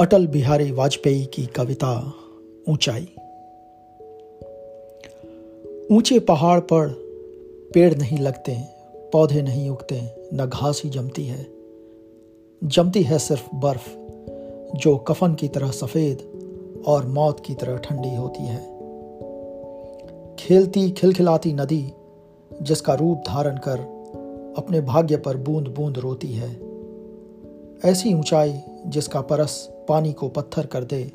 अटल बिहारी वाजपेयी की कविता ऊंचाई। ऊँचे पहाड़ पर पेड़ नहीं लगते, पौधे नहीं उगते, न घास ही जमती है। जमती है सिर्फ़ बर्फ़, जो कफन की तरह सफ़ेद और मौत की तरह ठंडी होती है। खेलती खिलखिलाती नदी, जिसका रूप धारण कर अपने भाग्य पर बूंद बूंद रोती है। ऐसी ऊंचाई जिसका परस पानी को पत्थर कर दे।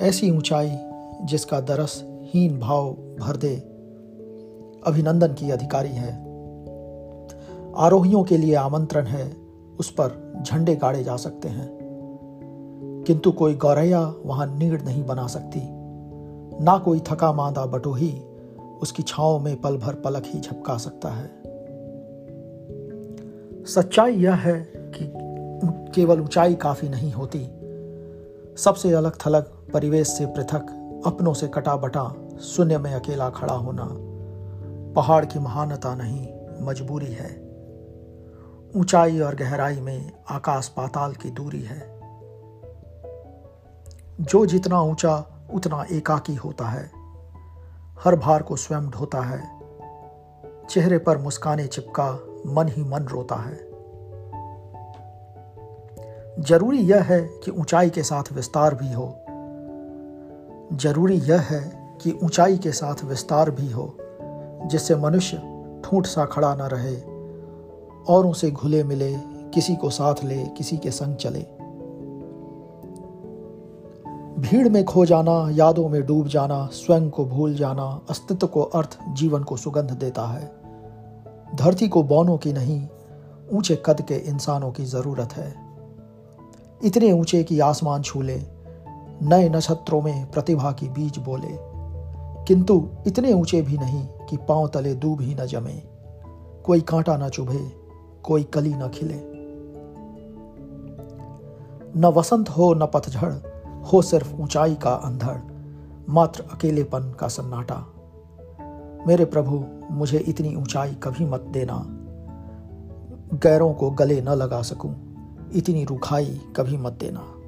ऐसी ऊंचाई जिसका दरस हीन भाव भर दे, अभिनंदन की अधिकारी है। आरोहियों के लिए आमंत्रण है, उस पर झंडे गाड़े जा सकते हैं। किंतु कोई गौरैया वहाँ नीड़ नहीं बना सकती। ना कोई थका मांदा बटोही उसकी छाओ में पल भर पलक ही झपका सकता है। सच्चाई यह है कि केवल ऊंचाई काफ़ी नहीं होती सबसे अलग थलग परिवेश से पृथक, अपनों से कटा बटा शून्य में अकेला खड़ा होना। पहाड़ की महानता नहीं, मजबूरी है। ऊंचाई और गहराई में आकाश पाताल की दूरी है। जो जितना ऊँचा, उतना एकाकी होता है। हर भार को स्वयं ढोता है। चेहरे पर मुस्काने चिपका, मन ही मन रोता है। ज़रूरी यह है कि ऊंचाई के साथ विस्तार भी हो। ज़रूरी यह है कि ऊंचाई के साथ विस्तार भी हो, जिससे मनुष्य ठूंठ सा खड़ा न रहे और उसे घुले मिले, किसी को साथ ले, किसी के संग चले। भीड़ में खो जाना, यादों में डूब जाना, स्वयं को भूल जाना, अस्तित्व को अर्थ, जीवन को सुगंध देता है। धरती को बौनों की नहीं, ऊँचे कद के इंसानों की ज़रूरत है। इतने ऊँचे कि आसमान छूले, नए नक्षत्रों में प्रतिभा की बीज बोले। किंतु इतने ऊँचे भी नहीं कि पाँव तले दूब ही न जमे। कोई कांटा न चुभे, कोई कली न खिले। न वसंत हो, न पतझड़, हो सिर्फ़ ऊंचाई का अंधड़, मात्र अकेलेपन का सन्नाटा। मेरे प्रभु, मुझे इतनी ऊंचाई कभी मत देना, गैरों को गले न लगा सकूँ। इतनी रुखाई कभी मत देना।